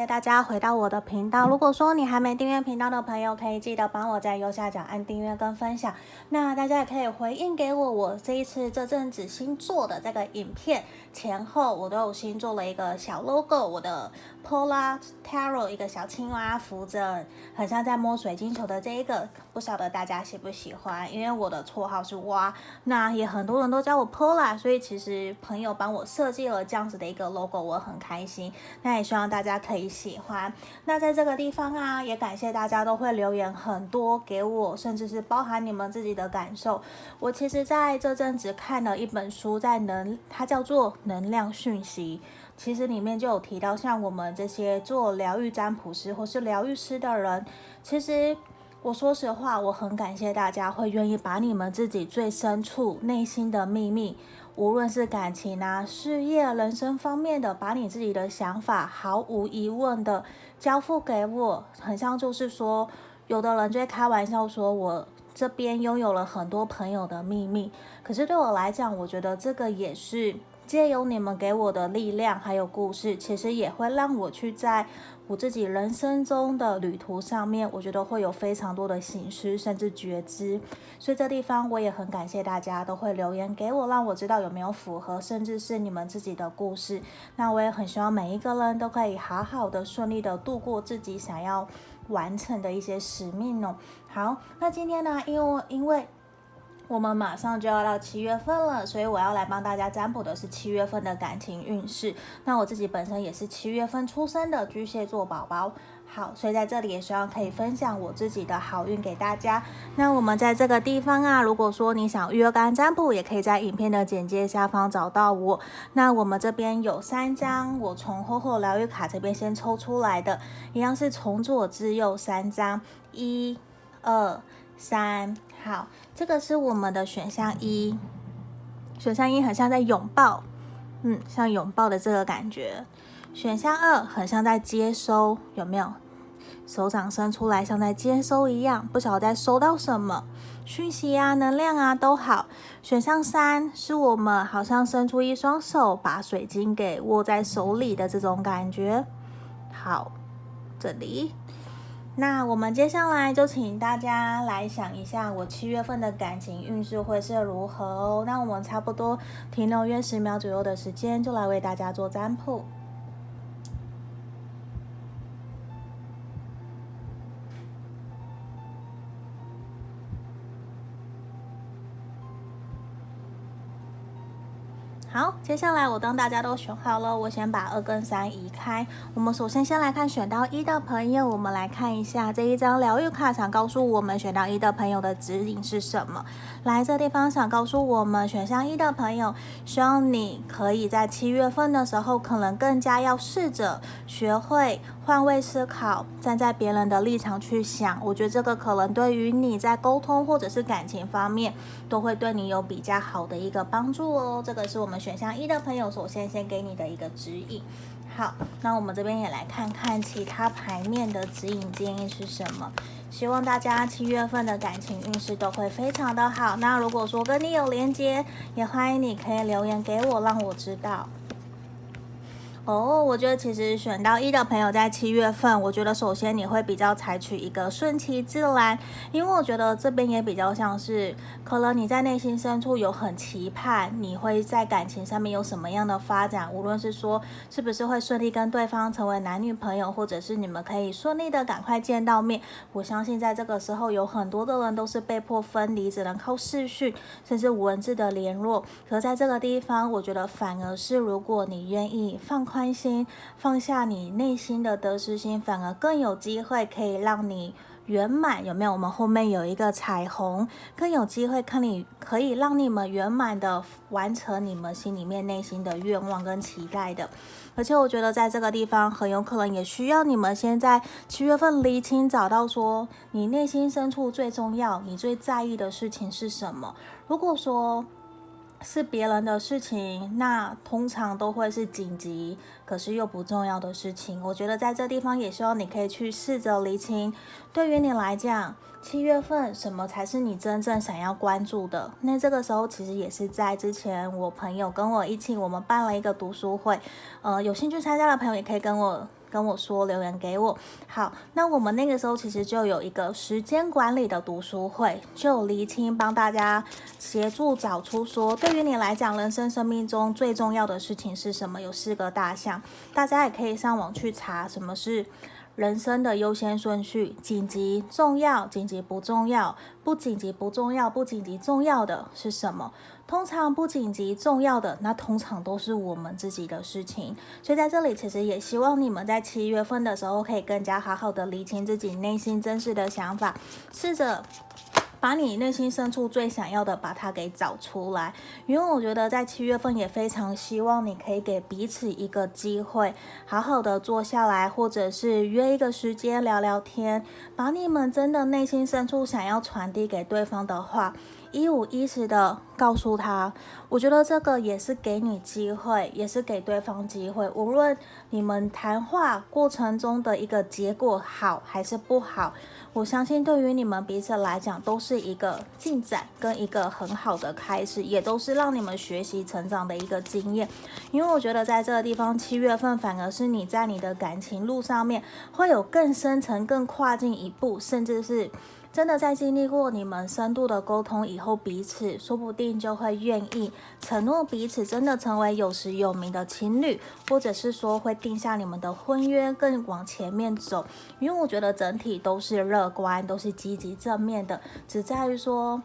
谢大家回到我的频道。如果说你还没订阅频道的朋友，可以记得帮我在右下角按订阅跟分享。那大家也可以回应给我，我这一次这阵子新做的这个影片前后，我都有新做了一个小 logo，我的 Pola Taro 一个小青蛙扶着，很像在摸水晶球的这一个，不晓得大家喜不喜欢？因为我的绰号是蛙，那也很多人都叫我 Pola，所以其实朋友帮我设计了这样子的一个 logo，我很开心。那也希望大家可以喜欢。那在这个地方啊，也感谢大家都会留言很多给我，甚至是包含你们自己的感受。我其实在这阵子看了一本书，在能，它叫做《能量讯息》，其实里面就有提到，像我们这些做疗愈占卜师或是疗愈师的人，其实我说实话，我很感谢大家会愿意把你们自己最深处内心的秘密。无论是感情啊、事业、人生方面的，把你自己的想法毫无疑问的交付给我，很像就是说，有的人就会开玩笑说，我这边拥有了很多朋友的秘密，可是对我来讲，我觉得这个也是借由你们给我的力量，还有故事，其实也会让我去在。我自己人生中的旅途上面，我觉得会有非常多的醒思，甚至觉知，所以这地方我也很感谢大家都会留言给我，让我知道有没有符合，甚至是你们自己的故事。那我也很希望每一个人都可以好好的、顺利的度过自己想要完成的一些使命哦。好，那今天呢，因为因为。我们马上就要到七月份了，所以我要来帮大家占卜的是七月份的感情运势。那我自己本身也是七月份出生的巨蟹座宝宝，好，所以在这里也希望可以分享我自己的好运给大家。那我们在这个地方啊，如果说你想预约干占卜，也可以在影片的简介下方找到我。那我们这边有三张，我从厚厚疗愈卡这边先抽出来的，一样是从左至右三张，一、二、三。好，这个是我们的选项一，选项一很像在拥抱，嗯，像拥抱的这个感觉。选项二很像在接收，有没有？手掌伸出来，像在接收一样，不晓得在收到什么讯息啊、能量啊都好。选项三是我们好像伸出一双手，把水晶给握在手里的这种感觉。好，这里。那我们接下来就请大家来想一下，我七月份的感情运势会是如何哦。那我们差不多停留约十秒左右的时间，就来为大家做占卜。接下来我当大家都选好了，我先把二跟三移开。我们首先先来看选到一的朋友，我们来看一下这一张疗愈卡想告诉我们选到一的朋友的指引是什么。来这地方想告诉我们选项一的朋友，希望你可以在七月份的时候，可能更加要试着学会换位思考，站在别人的立场去想。我觉得这个可能对于你在沟通或者是感情方面，都会对你有比较好的一个帮助哦。这个是我们。选项一的朋友，首先先给你的一个指引。好，那我们这边也来看看其他牌面的指引建议是什么。希望大家七月份的感情运势都会非常的好。那如果说跟你有连接，也欢迎你可以留言给我，让我知道。哦我觉得其实选到一的朋友在七月份，我觉得首先你会比较采取一个顺其自然，因为我觉得这边也比较像是，可能你在内心深处有很期盼，你会在感情上面有什么样的发展，无论是说是不是会顺利跟对方成为男女朋友，或者是你们可以顺利的赶快见到面。我相信在这个时候有很多的人都是被迫分离，只能靠视讯甚至文字的联络。可在这个地方，我觉得反而是如果你愿意放宽。心，放下你内心的得失心，反而更有机会可以让你圆满。有没有？我们后面有一个彩虹，更有机会看你可以让你们圆满的完成你们心里面内心的愿望跟期待的。而且我觉得在这个地方很有可能也需要你们先在七月份厘清，找到说你内心深处最重要、你最在意的事情是什么。如果说，是别人的事情，那通常都会是紧急，可是又不重要的事情。我觉得在这地方也希望你可以去试着厘清，对于你来讲，七月份什么才是你真正想要关注的？那这个时候其实也是在之前，我朋友跟我一起，我们办了一个读书会，呃，有兴趣参加的朋友也可以跟我。跟我说，留言给我。好，那我们那个时候其实就有一个时间管理的读书会，就厘清帮大家协助找出说，对于你来讲，人生生命中最重要的事情是什么？有四个大项，大家也可以上网去查什么是。人生的优先顺序：紧急、重要、紧急不重要、不紧急不重要、不紧急重要的是什么？通常不紧急重要的，那通常都是我们自己的事情。所以在这里，其实也希望你们在七月份的时候，可以更加好好的理清自己内心真实的想法，试着。把你内心深处最想要的，把它给找出来。因为我觉得在七月份也非常希望你可以给彼此一个机会，好好的坐下来，或者是约一个时间聊聊天，把你们真的内心深处想要传递给对方的话。一五一十的告诉他，我觉得这个也是给你机会，也是给对方机会。无论你们谈话过程中的一个结果好还是不好，我相信对于你们彼此来讲都是一个进展跟一个很好的开始，也都是让你们学习成长的一个经验。因为我觉得在这个地方，七月份反而是你在你的感情路上面会有更深层、更跨进一步，甚至是。真的在经历过你们深度的沟通以后，彼此说不定就会愿意承诺彼此真的成为有实有名的情侣，或者是说会定下你们的婚约，更往前面走。因为我觉得整体都是乐观，都是积极正面的，只在于说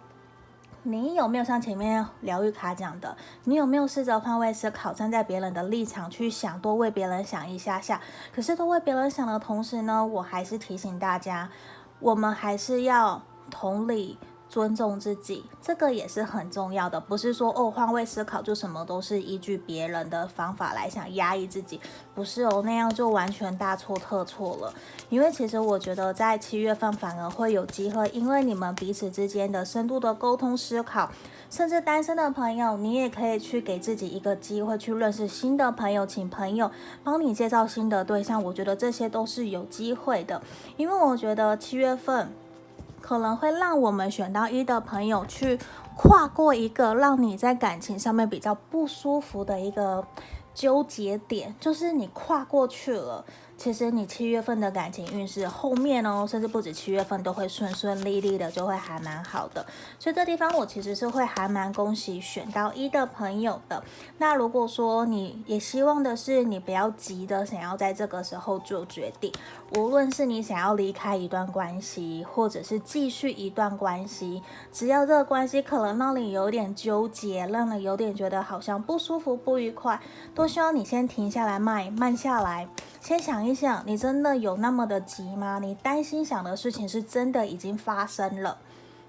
你有没有像前面疗愈卡讲的，你有没有试着换位思考，站在别人的立场去想，多为别人想一下下。可是多为别人想的同时呢，我还是提醒大家。我们还是要同理。尊重自己，这个也是很重要的。不是说哦，换位思考就什么都是依据别人的方法来想压抑自己，不是哦，那样就完全大错特错了。因为其实我觉得在七月份反而会有机会，因为你们彼此之间的深度的沟通思考，甚至单身的朋友，你也可以去给自己一个机会去认识新的朋友，请朋友帮你介绍新的对象。我觉得这些都是有机会的，因为我觉得七月份。可能会让我们选到一的朋友去跨过一个让你在感情上面比较不舒服的一个纠结点，就是你跨过去了。其实你七月份的感情运势后面哦，甚至不止七月份都会顺顺利利的，就会还蛮好的。所以这地方我其实是会还蛮恭喜选到一的朋友的。那如果说你也希望的是你不要急的想要在这个时候做决定，无论是你想要离开一段关系，或者是继续一段关系，只要这个关系可能让你有点纠结，让你有点觉得好像不舒服、不愉快，都希望你先停下来，慢慢下来。先想一想，你真的有那么的急吗？你担心想的事情是真的已经发生了，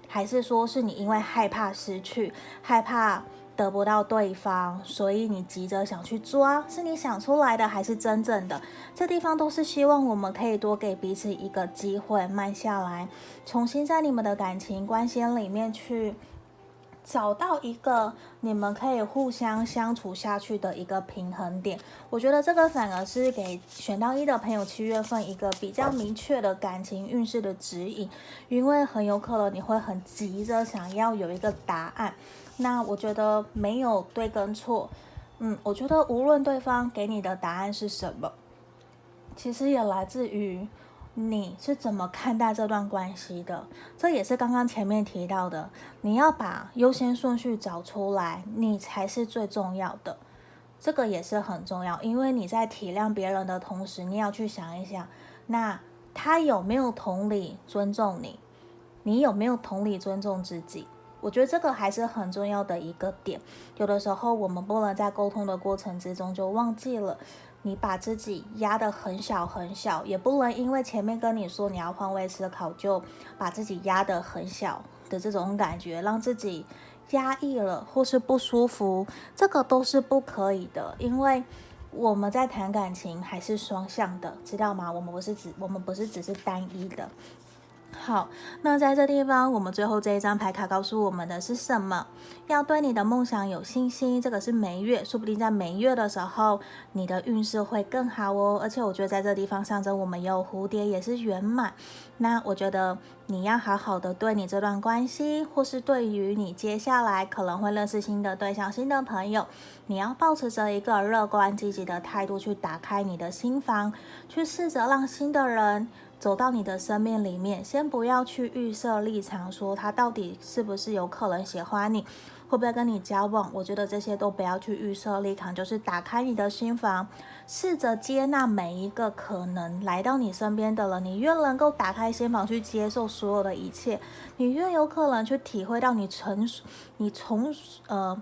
还是说是你因为害怕失去，害怕得不到对方，所以你急着想去抓？是你想出来的，还是真正的？这地方都是希望我们可以多给彼此一个机会，慢下来，重新在你们的感情关系里面去。找到一个你们可以互相相处下去的一个平衡点，我觉得这个反而是给选到一的朋友七月份一个比较明确的感情运势的指引，因为很有可能你会很急着想要有一个答案。那我觉得没有对跟错，嗯，我觉得无论对方给你的答案是什么，其实也来自于。你是怎么看待这段关系的？这也是刚刚前面提到的，你要把优先顺序找出来，你才是最重要的。这个也是很重要，因为你在体谅别人的同时，你要去想一想，那他有没有同理尊重你？你有没有同理尊重自己？我觉得这个还是很重要的一个点。有的时候我们不能在沟通的过程之中就忘记了。你把自己压得很小很小，也不能因为前面跟你说你要换位思考，就把自己压得很小的这种感觉，让自己压抑了或是不舒服，这个都是不可以的。因为我们在谈感情还是双向的，知道吗？我们不是只我们不是只是单一的。好，那在这地方，我们最后这一张牌卡告诉我们的是什么？要对你的梦想有信心。这个是每月，说不定在每月的时候，你的运势会更好哦。而且我觉得在这地方象征我们有蝴蝶，也是圆满。那我觉得你要好好的对你这段关系，或是对于你接下来可能会认识新的对象、新的朋友，你要保持着一个乐观积极的态度去打开你的心房，去试着让新的人。走到你的生命里面，先不要去预设立场，说他到底是不是有可能喜欢你，会不会跟你交往？我觉得这些都不要去预设立场，就是打开你的心房，试着接纳每一个可能来到你身边的人。你越能够打开心房去接受所有的一切，你越有可能去体会到你成熟，你从呃。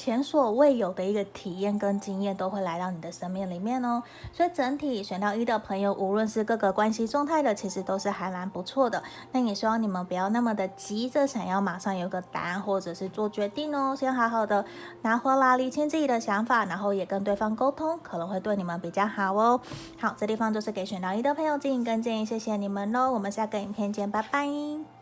前所未有的一个体验跟经验都会来到你的生命里面哦，所以整体选到一的朋友，无论是各个关系状态的，其实都是还蛮不错的。那也希望你们不要那么的急着想要马上有个答案或者是做决定哦，先好好的拿回来理清自己的想法，然后也跟对方沟通，可能会对你们比较好哦。好，这地方就是给选到一的朋友建议跟建议，谢谢你们喽，我们下个影片见，拜拜。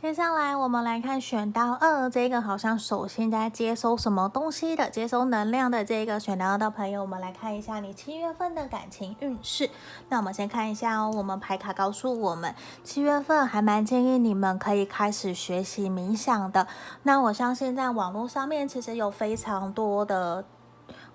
接下来我们来看选到二这个，好像首先在接收什么东西的，接收能量的这个选到二的朋友，我们来看一下你七月份的感情运势。那我们先看一下哦，我们牌卡告诉我们，七月份还蛮建议你们可以开始学习冥想的。那我相信在网络上面其实有非常多的。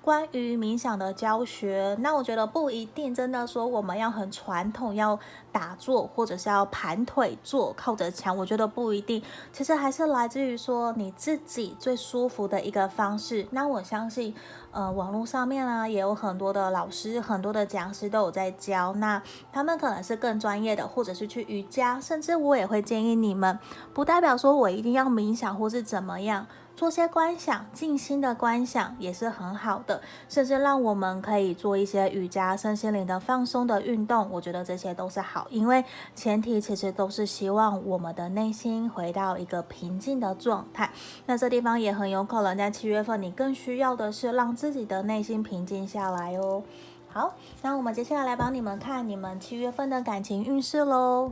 关于冥想的教学，那我觉得不一定真的说我们要很传统，要打坐或者是要盘腿坐，靠着墙，我觉得不一定。其实还是来自于说你自己最舒服的一个方式。那我相信，呃，网络上面啊也有很多的老师，很多的讲师都有在教。那他们可能是更专业的，或者是去瑜伽，甚至我也会建议你们，不代表说我一定要冥想或是怎么样。做些观想，静心的观想也是很好的，甚至让我们可以做一些瑜伽、身心灵的放松的运动。我觉得这些都是好，因为前提其实都是希望我们的内心回到一个平静的状态。那这地方也很有可能在七月份，你更需要的是让自己的内心平静下来哦。好，那我们接下来来帮你们看你们七月份的感情运势喽。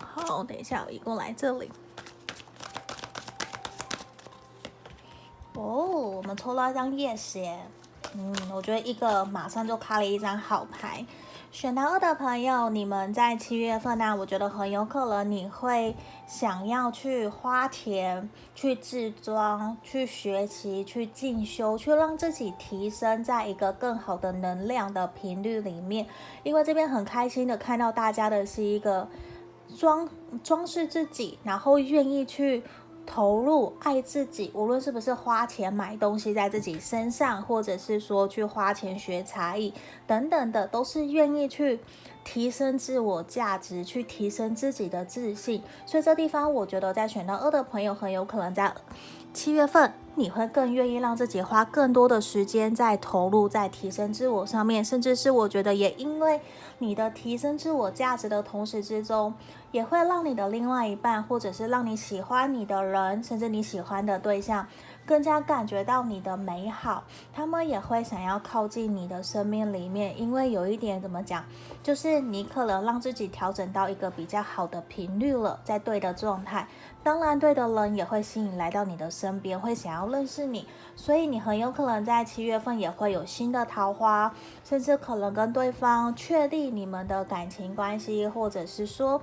好，等一下我移过来这里。哦，我们抽到一张 Yes 耶，嗯，我觉得一个马上就开了一张好牌。选到二的朋友，你们在七月份呢，我觉得很有可能你会想要去花钱、去自装、去学习、去进修、去让自己提升在一个更好的能量的频率里面。因为这边很开心的看到大家的是一个装装饰自己，然后愿意去。投入爱自己，无论是不是花钱买东西在自己身上，或者是说去花钱学才艺等等的，都是愿意去提升自我价值，去提升自己的自信。所以这地方，我觉得在选到二的朋友，很有可能在七月份，你会更愿意让自己花更多的时间在投入在提升自我上面，甚至是我觉得也因为你的提升自我价值的同时之中。也会让你的另外一半，或者是让你喜欢你的人，甚至你喜欢的对象，更加感觉到你的美好。他们也会想要靠近你的生命里面，因为有一点怎么讲，就是你可能让自己调整到一个比较好的频率了，在对的状态。当然，对的人也会吸引来到你的身边，会想要认识你。所以你很有可能在七月份也会有新的桃花，甚至可能跟对方确立你们的感情关系，或者是说。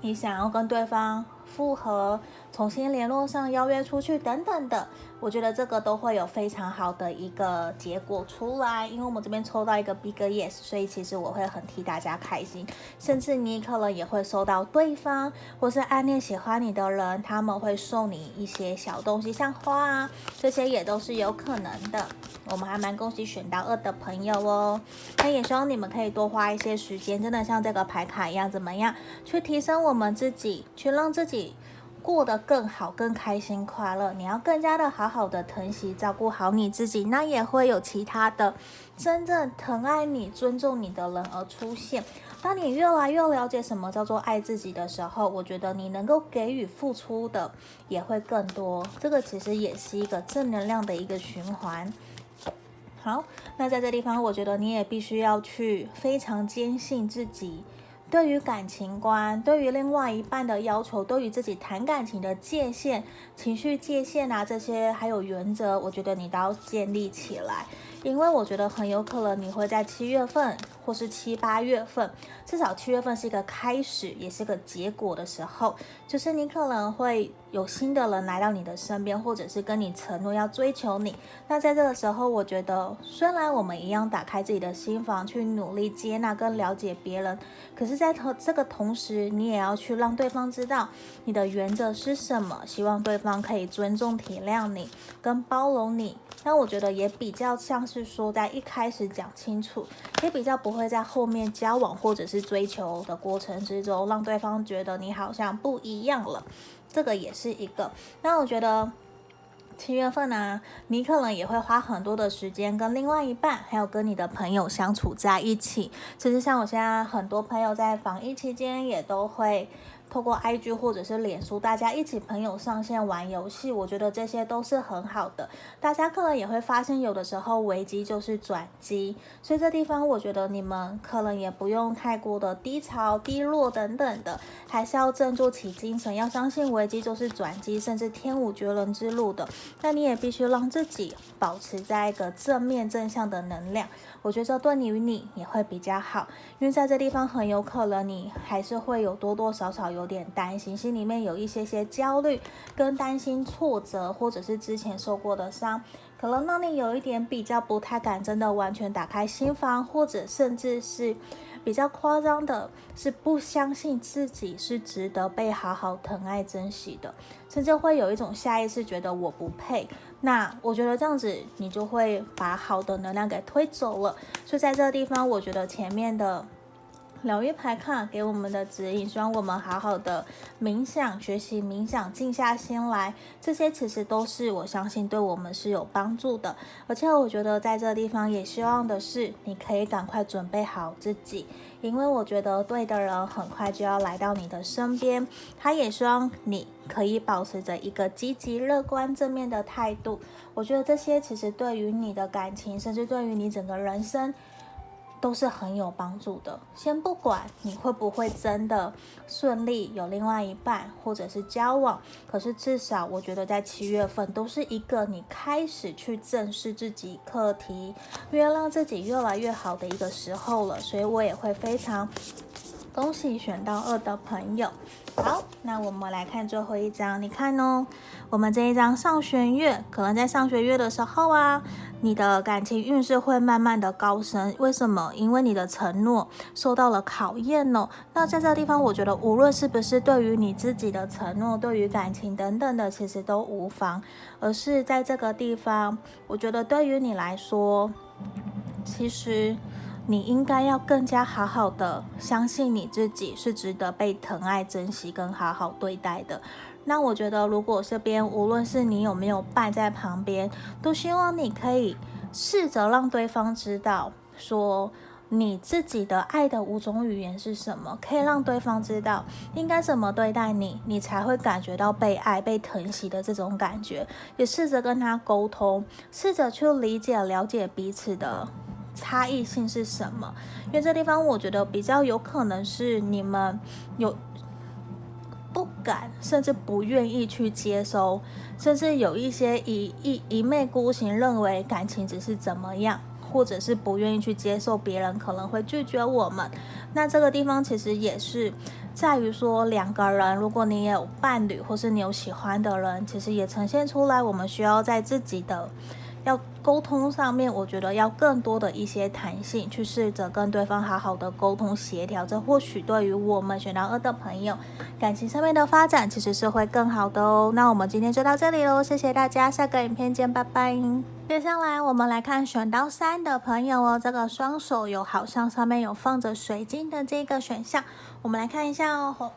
你想要跟对方复合，重新联络上，邀约出去等等的，我觉得这个都会有非常好的一个结果出来。因为我们这边抽到一个 Big Yes，所以其实我会很替大家开心。甚至你可能也会收到对方或是暗恋喜欢你的人，他们会送你一些小东西，像花啊，这些也都是有可能的。我们还蛮恭喜选到二的朋友哦。那也希望你们可以多花一些时间，真的像这个牌卡一样，怎么样去提升我们自己，去让自己。过得更好、更开心、快乐，你要更加的好好的疼惜、照顾好你自己，那也会有其他的真正疼爱你、尊重你的人而出现。当你越来越了解什么叫做爱自己的时候，我觉得你能够给予、付出的也会更多。这个其实也是一个正能量的一个循环。好，那在这地方，我觉得你也必须要去非常坚信自己。对于感情观、对于另外一半的要求、对于自己谈感情的界限、情绪界限啊这些，还有原则，我觉得你都要建立起来。因为我觉得很有可能你会在七月份或是七八月份，至少七月份是一个开始，也是个结果的时候，就是你可能会有新的人来到你的身边，或者是跟你承诺要追求你。那在这个时候，我觉得虽然我们一样打开自己的心房，去努力接纳跟了解别人，可是，在同这个同时，你也要去让对方知道你的原则是什么，希望对方可以尊重、体谅你，跟包容你。那我觉得也比较像是说，在一开始讲清楚，也比较不会在后面交往或者是追求的过程之中，让对方觉得你好像不一样了。这个也是一个。那我觉得七月份呢、你可能也会花很多的时间跟另外一半，还有跟你的朋友相处在一起。其实像我现在很多朋友在防疫期间也都会。透过 IG 或者是脸书，大家一起朋友上线玩游戏，我觉得这些都是很好的。大家可能也会发现，有的时候危机就是转机，所以这地方我觉得你们可能也不用太过的低潮、低落等等的，还是要振作起精神，要相信危机就是转机，甚至天无绝人之路的。那你也必须让自己保持在一个正面正向的能量。我觉得对你你也会比较好，因为在这地方很有可能你还是会有多多少少有点担心，心里面有一些些焦虑跟担心挫折，或者是之前受过的伤，可能让你有一点比较不太敢真的完全打开心房，或者甚至是。比较夸张的是不相信自己是值得被好好疼爱珍惜的，甚至会有一种下意识觉得我不配。那我觉得这样子你就会把好的能量给推走了。所以在这个地方，我觉得前面的。疗愈牌卡给我们的指引，希望我们好好的冥想、学习冥想、静下心来，这些其实都是我相信对我们是有帮助的。而且我觉得在这个地方也希望的是，你可以赶快准备好自己，因为我觉得对的人很快就要来到你的身边。他也希望你可以保持着一个积极、乐观、正面的态度。我觉得这些其实对于你的感情，甚至对于你整个人生。都是很有帮助的。先不管你会不会真的顺利有另外一半，或者是交往，可是至少我觉得在七月份都是一个你开始去正视自己课题，越让自己越来越好的一个时候了。所以我也会非常恭喜选到二的朋友。好，那我们来看最后一张。你看哦，我们这一张上弦月，可能在上弦月的时候啊，你的感情运势会慢慢的高升。为什么？因为你的承诺受到了考验哦。那在这个地方，我觉得无论是不是对于你自己的承诺，对于感情等等的，其实都无妨。而是在这个地方，我觉得对于你来说，其实。你应该要更加好好的相信你自己是值得被疼爱、珍惜跟好好对待的。那我觉得，如果这边无论是你有没有伴在旁边，都希望你可以试着让对方知道，说你自己的爱的五种语言是什么，可以让对方知道应该怎么对待你，你才会感觉到被爱、被疼惜的这种感觉。也试着跟他沟通，试着去理解、了解彼此的。差异性是什么？因为这地方我觉得比较有可能是你们有不敢，甚至不愿意去接收，甚至有一些一一一昧孤行，认为感情只是怎么样，或者是不愿意去接受别人可能会拒绝我们。那这个地方其实也是在于说，两个人，如果你也有伴侣，或是你有喜欢的人，其实也呈现出来，我们需要在自己的。要沟通上面，我觉得要更多的一些弹性，去试着跟对方好好的沟通协调，这或许对于我们选到二的朋友，感情上面的发展其实是会更好的哦。那我们今天就到这里喽，谢谢大家，下个影片见，拜拜。接下来我们来看选到三的朋友哦，这个双手有好像上面有放着水晶的这个选项，我们来看一下哦。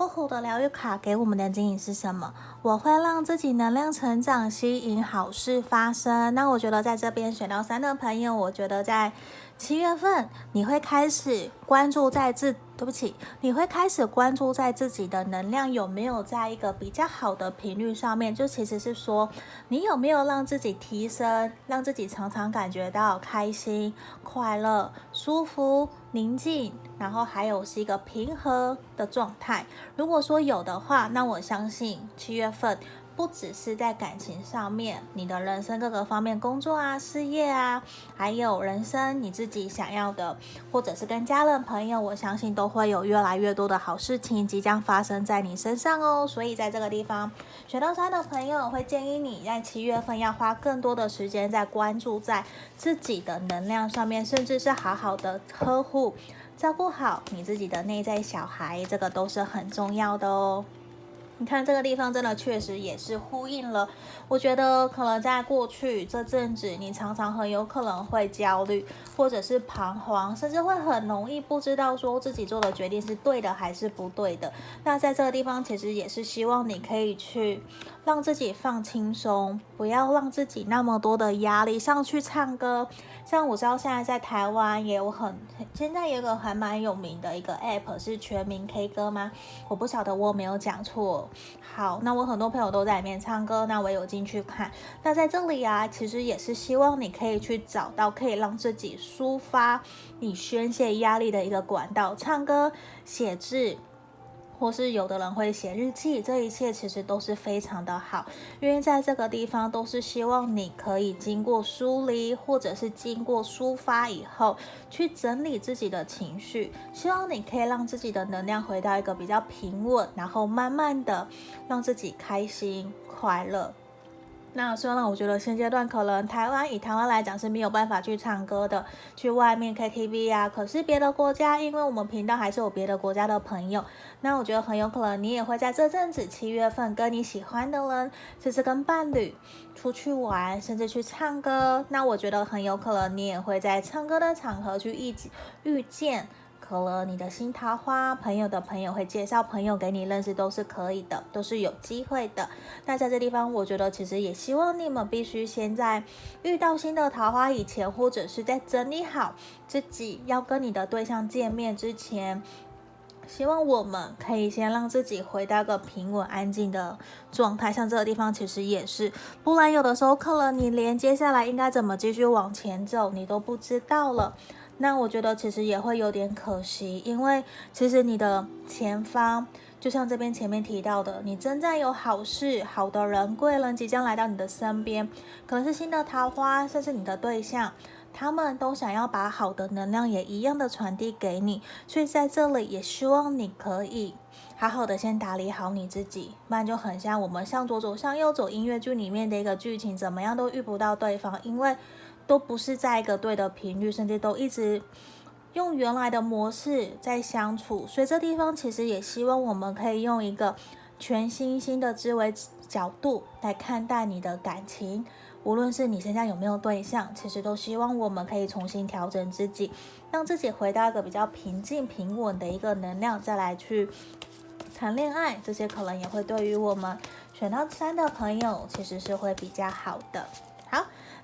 厚厚的疗愈卡给我们的指引是什么？我会让自己能量成长，吸引好事发生。那我觉得在这边选到三的朋友，我觉得在七月份你会开始关注在自对不起，你会开始关注在自己的能量有没有在一个比较好的频率上面，就其实是说你有没有让自己提升，让自己常常感觉到开心、快乐、舒服、宁静，然后还有是一个平和的状态。如果说有的话，那我相信七月份。不只是在感情上面，你的人生各个方面，工作啊、事业啊，还有人生你自己想要的，或者是跟家人朋友，我相信都会有越来越多的好事情即将发生在你身上哦。所以在这个地方，选到三的朋友会建议你在七月份要花更多的时间在关注在自己的能量上面，甚至是好好的呵护、照顾好你自己的内在小孩，这个都是很重要的哦。你看这个地方真的确实也是呼应了。我觉得可能在过去这阵子，你常常很有可能会焦虑，或者是彷徨，甚至会很容易不知道说自己做的决定是对的还是不对的。那在这个地方，其实也是希望你可以去让自己放轻松，不要让自己那么多的压力。上去唱歌，像我知道现在在台湾也有很，现在也有个还蛮有名的一个 app 是全民 K 歌吗？我不晓得我没有讲错。好，那我很多朋友都在里面唱歌，那我有进去看。那在这里啊，其实也是希望你可以去找到可以让自己抒发你宣泄压力的一个管道，唱歌、写字。或是有的人会写日记，这一切其实都是非常的好，因为在这个地方都是希望你可以经过梳理，或者是经过抒发以后，去整理自己的情绪，希望你可以让自己的能量回到一个比较平稳，然后慢慢的让自己开心快乐。那虽然我觉得现阶段可能台湾以台湾来讲是没有办法去唱歌的，去外面 KTV 啊，可是别的国家，因为我们频道还是有别的国家的朋友，那我觉得很有可能你也会在这阵子七月份跟你喜欢的人，甚至跟伴侣出去玩，甚至去唱歌。那我觉得很有可能你也会在唱歌的场合去遇遇见。可能你的新桃花，朋友的朋友会介绍朋友给你认识，都是可以的，都是有机会的。那在这地方，我觉得其实也希望你们必须先在遇到新的桃花以前，或者是在整理好自己要跟你的对象见面之前，希望我们可以先让自己回到个平稳安静的状态。像这个地方其实也是，不然有的时候可能你连接下来应该怎么继续往前走，你都不知道了。那我觉得其实也会有点可惜，因为其实你的前方，就像这边前面提到的，你正在有好事、好的人、贵人即将来到你的身边，可能是新的桃花，甚至你的对象，他们都想要把好的能量也一样的传递给你，所以在这里也希望你可以好好的先打理好你自己，不然就很像我们向左走、向右走音乐剧里面的一个剧情，怎么样都遇不到对方，因为。都不是在一个对的频率，甚至都一直用原来的模式在相处，所以这地方其实也希望我们可以用一个全新新的思维角度来看待你的感情，无论是你现在有没有对象，其实都希望我们可以重新调整自己，让自己回到一个比较平静平稳的一个能量，再来去谈恋爱，这些可能也会对于我们选到三的朋友，其实是会比较好的。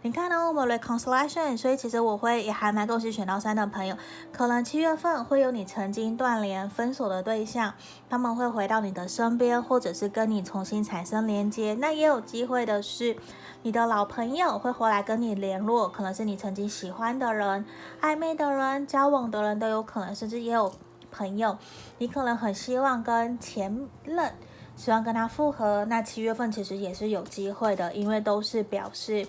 你看呢我们 reconciliation，所以其实我会也还蛮恭喜选到三的朋友，可能七月份会有你曾经断联分手的对象，他们会回到你的身边，或者是跟你重新产生连接。那也有机会的是，你的老朋友会回来跟你联络，可能是你曾经喜欢的人、暧昧的人、交往的人都有可能，甚至也有朋友，你可能很希望跟前任，希望跟他复合。那七月份其实也是有机会的，因为都是表示。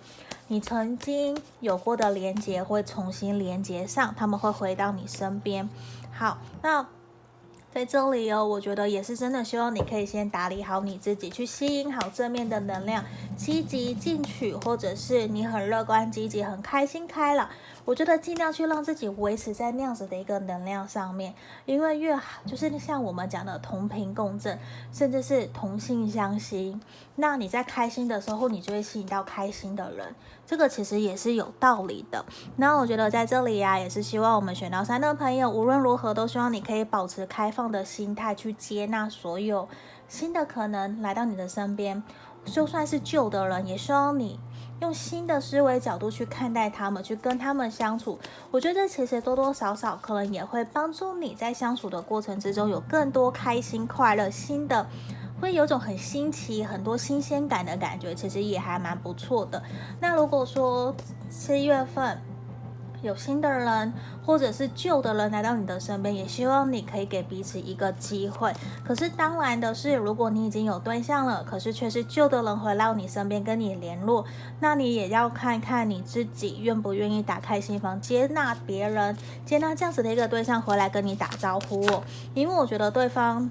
你曾经有过的连接会重新连接上，他们会回到你身边。好，那在这里哦，我觉得也是真的希望你可以先打理好你自己，去吸引好正面的能量，积极进取，或者是你很乐观积极、很开心开朗。我觉得尽量去让自己维持在那样子的一个能量上面，因为越好，就是像我们讲的同频共振，甚至是同性相吸。那你在开心的时候，你就会吸引到开心的人，这个其实也是有道理的。那我觉得在这里呀，也是希望我们选到三的朋友，无论如何都希望你可以保持开放的心态，去接纳所有新的可能来到你的身边，就算是旧的人，也希望你。用新的思维角度去看待他们，去跟他们相处。我觉得其实多多少少可能也会帮助你在相处的过程之中有更多开心、快乐、新的，会有种很新奇、很多新鲜感的感觉，其实也还蛮不错的。那如果说七月份，有新的人，或者是旧的人来到你的身边，也希望你可以给彼此一个机会。可是当然的是，如果你已经有对象了，可是却是旧的人回到你身边跟你联络，那你也要看看你自己愿不愿意打开心房，接纳别人，接纳这样子的一个对象回来跟你打招呼。因为我觉得对方。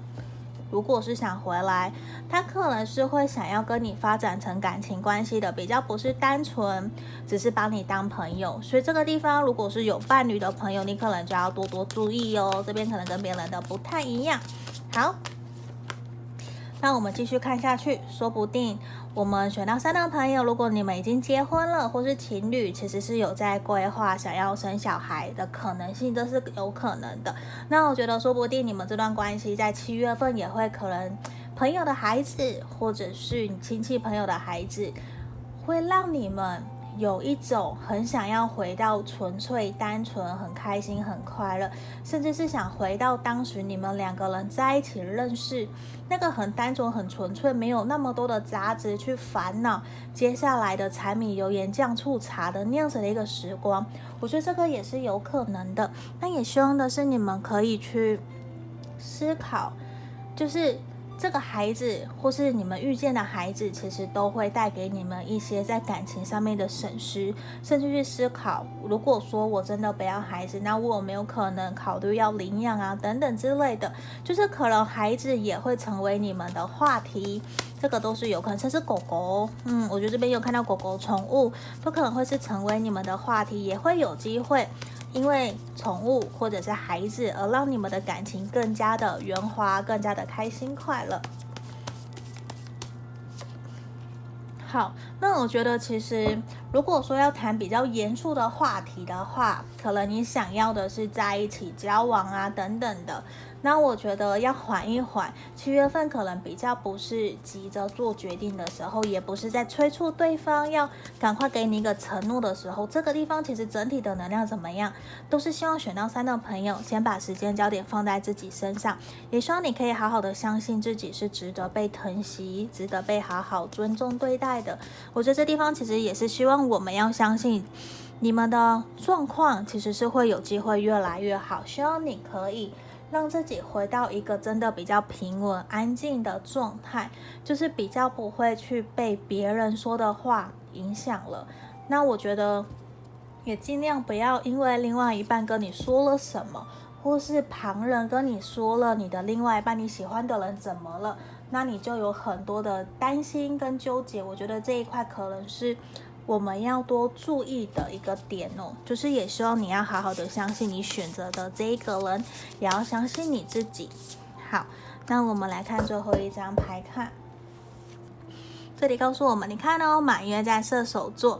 如果是想回来，他可能是会想要跟你发展成感情关系的，比较不是单纯只是把你当朋友。所以这个地方，如果是有伴侣的朋友，你可能就要多多注意哦。这边可能跟别人的不太一样。好。那我们继续看下去，说不定我们选到三的朋友，如果你们已经结婚了，或是情侣，其实是有在规划想要生小孩的可能性，这是有可能的。那我觉得，说不定你们这段关系在七月份也会可能，朋友的孩子，或者是你亲戚朋友的孩子，会让你们。有一种很想要回到纯粹、单纯、很开心、很快乐，甚至是想回到当时你们两个人在一起认识那个很单纯、很纯粹，没有那么多的杂质去烦恼接下来的柴米油盐酱醋茶的那样子的一个时光。我觉得这个也是有可能的。那也希望的是你们可以去思考，就是。这个孩子，或是你们遇见的孩子，其实都会带给你们一些在感情上面的损失，甚至去思考。如果说我真的不要孩子，那我有没有可能考虑要领养啊？等等之类的，就是可能孩子也会成为你们的话题。这个都是有可能，甚至狗狗，嗯，我觉得这边有看到狗狗宠物，都可能会是成为你们的话题，也会有机会。因为宠物或者是孩子，而让你们的感情更加的圆滑，更加的开心快乐。好，那我觉得其实如果说要谈比较严肃的话题的话，可能你想要的是在一起交往啊等等的。那我觉得要缓一缓，七月份可能比较不是急着做决定的时候，也不是在催促对方要赶快给你一个承诺的时候。这个地方其实整体的能量怎么样，都是希望选到三的朋友先把时间焦点放在自己身上，也希望你可以好好的相信自己是值得被疼惜、值得被好好尊重对待的。我觉得这地方其实也是希望我们要相信你们的状况其实是会有机会越来越好，希望你可以。让自己回到一个真的比较平稳、安静的状态，就是比较不会去被别人说的话影响了。那我觉得也尽量不要因为另外一半跟你说了什么，或是旁人跟你说了你的另外一半你喜欢的人怎么了，那你就有很多的担心跟纠结。我觉得这一块可能是。我们要多注意的一个点哦，就是也希望你要好好的相信你选择的这一个人，也要相信你自己。好，那我们来看最后一张牌卡，这里告诉我们，你看哦，满月在射手座。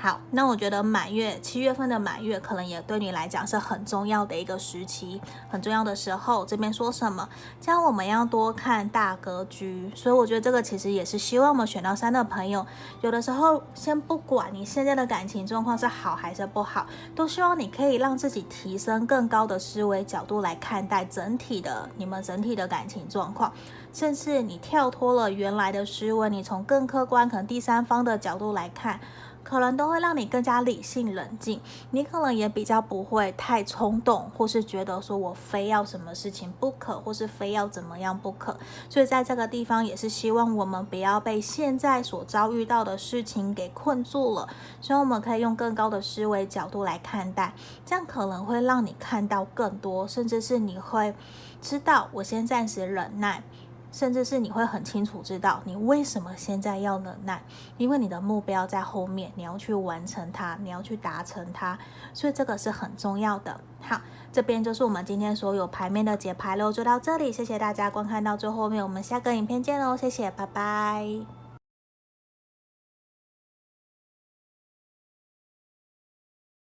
好，那我觉得满月七月份的满月可能也对你来讲是很重要的一个时期，很重要的时候。这边说什么？叫我们要多看大格局。所以我觉得这个其实也是希望我们选到三的朋友，有的时候先不管你现在的感情状况是好还是不好，都希望你可以让自己提升更高的思维角度来看待整体的你们整体的感情状况，甚至你跳脱了原来的思维，你从更客观可能第三方的角度来看。可能都会让你更加理性冷静，你可能也比较不会太冲动，或是觉得说我非要什么事情不可，或是非要怎么样不可。所以在这个地方也是希望我们不要被现在所遭遇到的事情给困住了，所以我们可以用更高的思维角度来看待，这样可能会让你看到更多，甚至是你会知道我先暂时忍耐。甚至是你会很清楚知道你为什么现在要忍耐，因为你的目标在后面，你要去完成它，你要去达成它，所以这个是很重要的。好，这边就是我们今天所有牌面的解牌喽，就到这里，谢谢大家观看到最后面，我们下个影片见喽，谢谢，拜拜。